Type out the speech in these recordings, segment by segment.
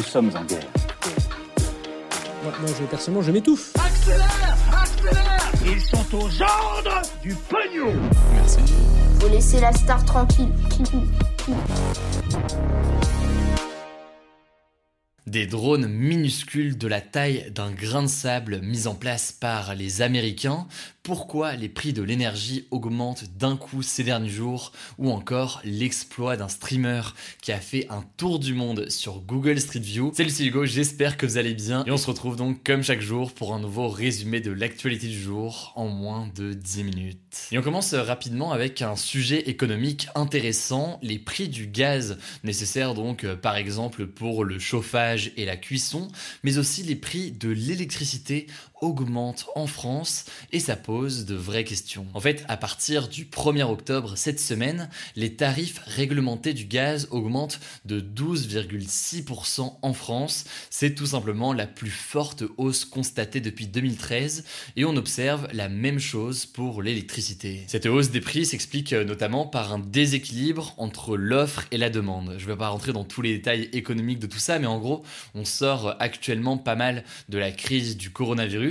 Nous sommes en guerre. Moi, moi, je, personnellement, je m'étouffe. Accélère Accélère Ils sont aux ordres du pognon Faut laisser la star tranquille. Des drones minuscules de la taille d'un grain de sable mis en place par les Américains, pourquoi les prix de l'énergie augmentent d'un coup ces derniers jours, ou encore l'exploit d'un streamer qui a fait un tour du monde sur Google Street View? Salut c'est Hugo, j'espère que vous allez bien, et on se retrouve donc comme chaque jour pour un nouveau résumé de l'actualité du jour en moins de 10 minutes. Et on commence rapidement avec un sujet économique intéressant, les prix du gaz nécessaires donc euh, par exemple pour le chauffage et la cuisson, mais aussi les prix de l'électricité augmentent en France et ça pose de vraies questions. En fait, à partir du 1er octobre cette semaine, les tarifs réglementés du gaz augmentent de 12,6% en France. C'est tout simplement la plus forte hausse constatée depuis 2013 et on observe la même chose pour l'électricité. Cette hausse des prix s'explique notamment par un déséquilibre entre l'offre et la demande. Je ne vais pas rentrer dans tous les détails économiques de tout ça, mais en gros, on sort actuellement pas mal de la crise du coronavirus.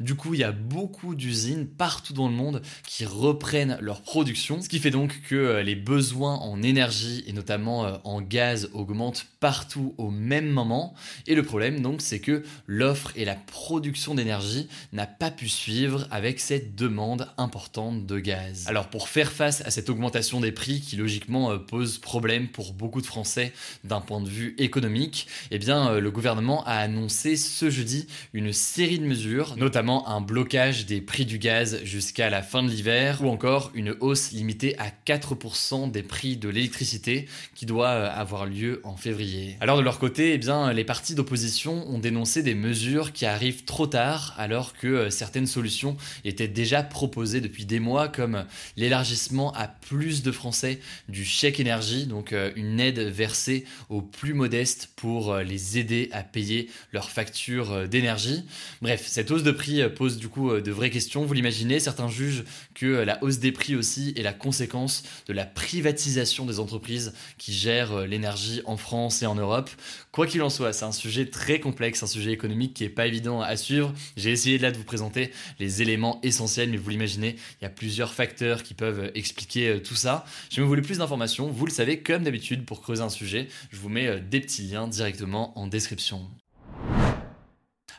Du coup, il y a beaucoup d'usines partout dans le monde qui reprennent leur production, ce qui fait donc que euh, les besoins en énergie et notamment euh, en gaz augmentent partout au même moment. Et le problème donc, c'est que l'offre et la production d'énergie n'a pas pu suivre avec cette demande importante de gaz. Alors pour faire face à cette augmentation des prix qui logiquement euh, pose problème pour beaucoup de Français d'un point de vue économique, eh bien le gouvernement a annoncé ce jeudi une série de mesures, notamment un blocage des prix du gaz jusqu'à la fin de l'hiver ou encore une hausse limitée à 4% des prix de l'électricité qui doit euh, avoir lieu en février. Alors de leur côté, eh bien les partis d'opposition ont dénoncé des mesures qui arrivent trop tard alors que euh, certaines solutions étaient déjà proposées depuis des mois comme l'élargissement à plus de Français du chèque énergie, donc euh, une aide versée aux plus modestes pour les aider à payer leurs factures d'énergie. Bref, cette hausse de prix pose du coup de vraies questions. Vous l'imaginez, certains jugent que la hausse des prix aussi est la conséquence de la privatisation des entreprises qui gèrent l'énergie en France et en Europe. Quoi qu'il en soit, c'est un sujet très complexe, un sujet économique qui est pas évident à suivre. J'ai essayé là de vous présenter les éléments essentiels, mais vous l'imaginez, il y a plusieurs facteurs qui peuvent expliquer euh, tout ça. Si vous voulez plus d'informations, vous le savez, comme d'habitude, pour creuser un sujet, je vous mets euh, des petits liens directement en description.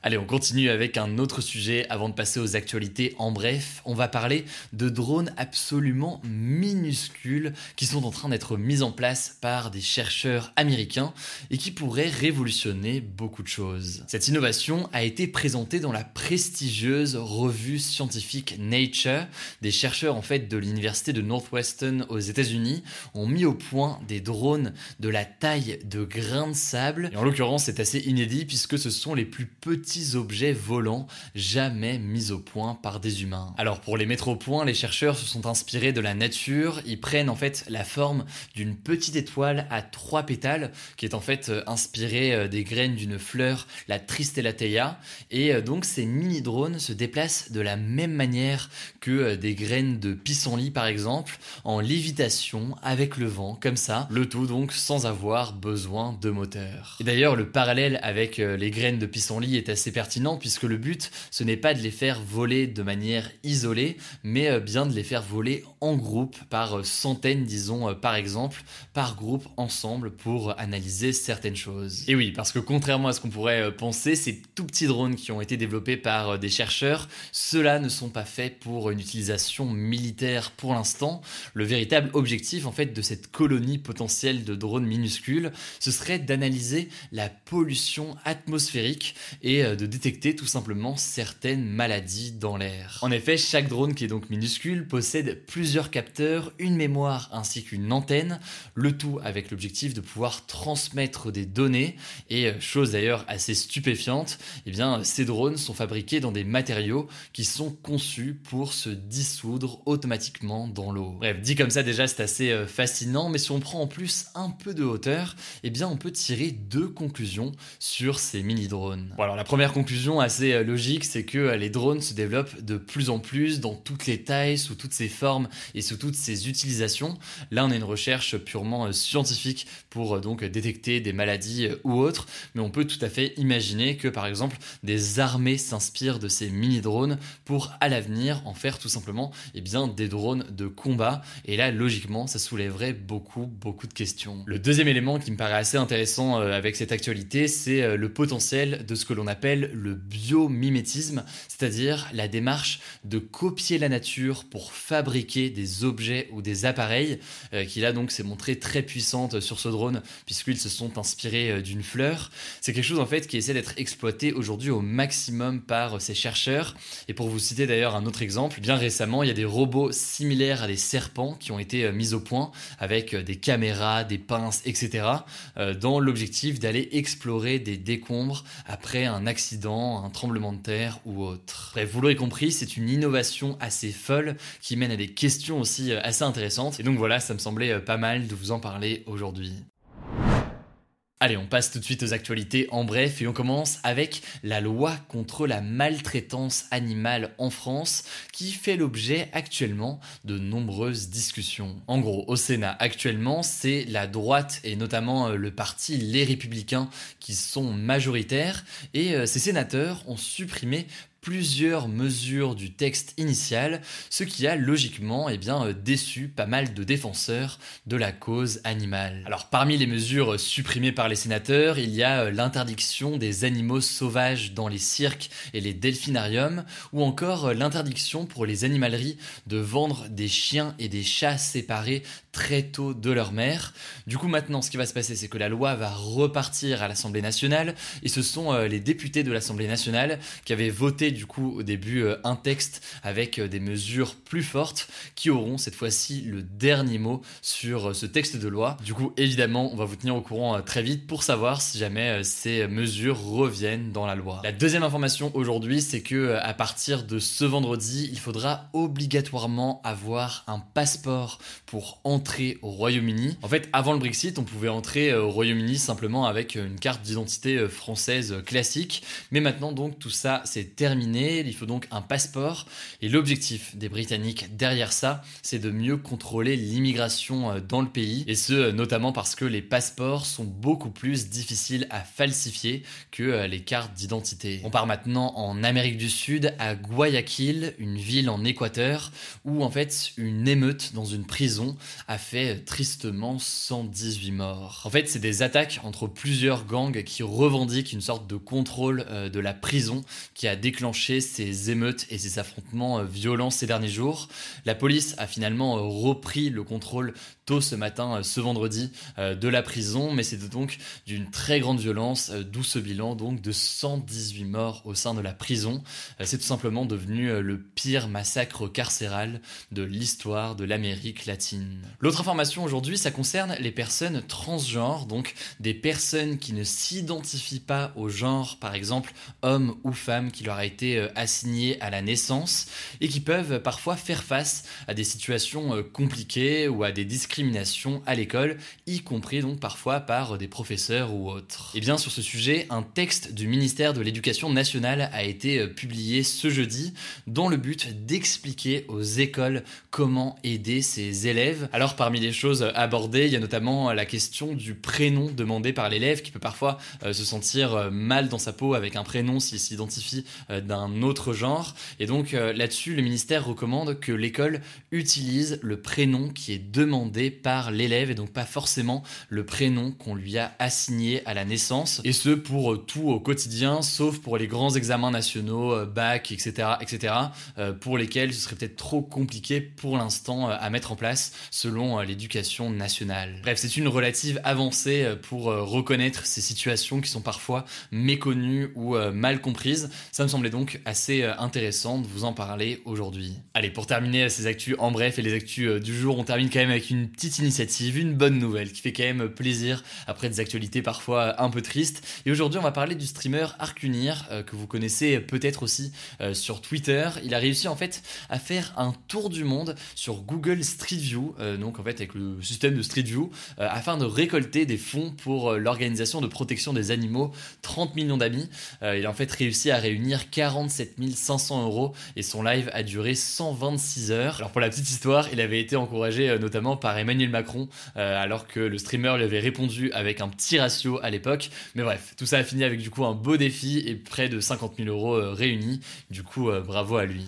Allez, on continue avec un autre sujet avant de passer aux actualités. En bref, on va parler de drones absolument minuscules qui sont en train d'être mis en place par des chercheurs américains et qui pourraient révolutionner beaucoup de choses. Cette innovation a été présentée dans la prestigieuse revue scientifique Nature. Des chercheurs en fait de l'université de Northwestern aux États-Unis ont mis au point des drones de la taille de grains de sable. Et en l'occurrence, c'est assez inédit puisque ce sont les plus petits objets volants jamais mis au point par des humains. Alors pour les mettre au point, les chercheurs se sont inspirés de la nature, ils prennent en fait la forme d'une petite étoile à trois pétales qui est en fait euh, inspirée euh, des graines d'une fleur, la Tristellatea, et euh, donc ces mini drones se déplacent de la même manière que des graines de pissenlit par exemple, en lévitation avec le vent, comme ça, le tout donc sans avoir besoin de moteur. Et d'ailleurs le parallèle avec les graines de pissenlit est assez assez pertinent puisque le but, ce n'est pas de les faire voler de manière isolée, mais euh, bien de les faire voler en groupe, par euh, centaines, disons, euh, par exemple, par groupe, ensemble, pour analyser certaines choses. Et oui, parce que contrairement à ce qu'on pourrait penser, ces tout petits drones qui ont été développés par des chercheurs, ceux-là ne sont pas faits pour une utilisation militaire pour l'instant. Le véritable objectif, en fait, de cette colonie potentielle de drones minuscules, ce serait d'analyser la pollution atmosphérique et et de détecter tout simplement certaines maladies dans l'air. En effet, chaque drone qui est donc minuscule possède plusieurs capteurs, une mémoire ainsi qu'une antenne, le tout avec l'objectif de pouvoir transmettre des données et chose d'ailleurs assez stupéfiante, eh bien ces drones sont fabriqués dans des matériaux qui sont conçus pour se dissoudre automatiquement dans l'eau. Bref, dit comme ça déjà c'est assez euh, fascinant, mais si on prend en plus un peu de hauteur, eh bien on peut tirer deux conclusions sur ces la première conclusion assez euh, logique, c'est que euh, les drones se développent de plus en plus dans toutes les tailles, sous toutes ces formes et sous toutes ces utilisations. Là on a une recherche purement scientifique pour donc détecter des maladies ou autres, mais on peut tout à fait imaginer que par exemple des armées s'inspirent de ces mini-drones pour à l'avenir en faire tout simplement eh bien, des drones de combat. Et là, logiquement, ça soulèverait beaucoup, beaucoup de questions. Le deuxième élément qui me paraît assez intéressant euh, avec cette actualité, c'est euh, le potentiel de ce que l'on appelle le biomimétisme, c'est-à-dire la démarche de copier la nature pour fabriquer des objets ou des appareils, euh, qui là donc s'est montrée très puissante sur ce drone, puisqu'ils se sont inspirés d'une fleur. C'est quelque chose en fait qui essaie d'être exploité aujourd'hui au maximum par ces chercheurs. Et pour vous citer d'ailleurs un autre exemple, bien récemment, il y a des robots similaires à des serpents qui ont été euh, mis au point avec euh, des caméras, des pinces, etc. Euh, dans l'objectif d'aller explorer des décombres après un accident, un tremblement de terre ou autre. Bref, vous l'aurez compris, c'est une innovation assez folle qui mène à des questions aussi assez intéressantes. Et donc voilà, ça me semblait pas mal de vous en parler aujourd'hui. Allez, on passe tout de suite aux actualités en bref et on commence avec la loi contre la maltraitance animale en France qui fait l'objet actuellement de nombreuses discussions. En gros, au Sénat actuellement, c'est la droite et notamment euh, le parti Les Républicains qui sont majoritaires et euh, ces sénateurs ont supprimé plusieurs mesures du texte initial, ce qui a logiquement eh bien, euh, déçu pas mal de défenseurs de la cause animale. Alors parmi les mesures supprimées par les sénateurs, il y a euh, l'interdiction des animaux sauvages dans les cirques et les delphinariums, ou encore euh, l'interdiction pour les animaleries de vendre des chiens et des chats séparés très tôt de leur mère. Du coup maintenant ce qui va se passer c'est que la loi va repartir à l'Assemblée nationale et ce sont les députés de l'Assemblée nationale qui avaient voté du coup au début euh, un texte avec euh, des mesures plus fortes qui auront cette fois-ci le dernier mot sur euh, ce texte de loi. Du coup, évidemment, on va vous tenir au courant très vite pour savoir si jamais ces mesures reviennent dans la loi. La deuxième information aujourd'hui, c'est que à partir de ce vendredi, il faudra obligatoirement avoir un passeport pour entrer au Royaume-Uni. En fait, avant le Brexit, on pouvait entrer au Royaume-Uni simplement avec une carte d'identité française classique, mais maintenant donc tout ça c'est terminé il faut donc un passeport. Et l'objectif des Britanniques derrière ça, c'est de mieux contrôler l'immigration euh, dans le pays. Et ce, euh, notamment parce que les passeports sont beaucoup plus difficiles à falsifier que euh, les cartes d'identité. On part maintenant en Amérique du Sud, à Guayaquil, une ville en Équateur, où en fait une émeute dans une prison a fait tristement 118 morts. En fait, c'est des attaques entre plusieurs gangs qui revendiquent une sorte de contrôle de la prison qui a déclenché ces émeutes et ces affrontements euh, violents ces derniers jours. La police a finalement euh, repris le contrôle tôt ce matin, euh, ce vendredi, de la prison, mais c'était donc d'une très grande violence, d'où ce bilan donc de 118 morts au sein de la prison. C'est tout simplement devenu le pire massacre carcéral de l'histoire de l'Amérique latine. L'autre information aujourd'hui, ça concerne les personnes transgenres, donc des personnes qui ne s'identifient pas au genre, par exemple homme ou femme qui leur a été euh, assignés à la naissance et qui peuvent parfois faire face à des situations euh, compliquées ou à des discriminations à l'école, y compris donc parfois par des professeurs ou autres. Et bien sur ce sujet, un texte du ministère de l'Éducation nationale a été euh, publié ce jeudi dans le but d'expliquer aux écoles comment aider ces élèves. Alors parmi les choses abordées, il y a notamment la question du prénom demandé par l'élève qui peut parfois se sentir mal dans sa peau avec un prénom s'il s'identifie d'un autre genre. Et donc euh, là-dessus, le ministère recommande que l'école utilise le prénom qui est demandé par l'élève et donc pas forcément le prénom qu'on lui a assigné à la naissance. Et ce pour tout au quotidien, sauf pour les grands examens nationaux, bac, etc., etc., pour lesquels ce serait peut-être trop compliqué pour l'instant à mettre en place selon l'éducation nationale. Bref, c'est une relative avancée pour reconnaître ces situations qui sont parfois méconnues ou mal comprises. Ça me semblait donc assez intéressant de vous en parler aujourd'hui. Allez, pour terminer ces actus en bref et les actus du jour, on termine quand même avec une petite initiative, une bonne nouvelle qui fait quand même plaisir après des actualités parfois un peu tristes. Et aujourd'hui, on va parler du streamer Arcunir que vous connaissez peut-être aussi sur Twitter. Il a réussi en fait à faire un tour du monde sur Google Street View, donc en fait avec le système de Street View, afin de récolter des fonds pour l'organisation de protection des animaux. 30 millions d'amis. il a en fait réussi à réunir 47 500 euros et son live a duré 126 heures. Alors pour la petite histoire, il avait été encouragé notamment par Emmanuel Macron, alors que le streamer lui avait répondu avec un petit ratio à l'époque. Mais bref, tout ça a fini avec du coup un beau défi et près de 50 000 euros réunis. Du coup, bravo à lui.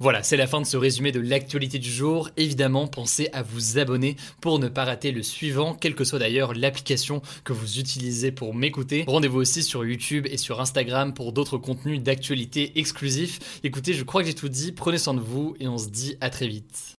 Voilà, c'est la fin de ce résumé de l'actualité du jour. Évidemment, pensez à vous abonner pour ne pas rater le suivant, quelle que soit d'ailleurs l'application que vous utilisez pour m'écouter. Rendez-vous aussi sur YouTube et sur Instagram pour d'autres contenus d'actualité exclusifs. Écoutez, je crois que j'ai tout dit, prenez soin de vous et on se dit à très vite.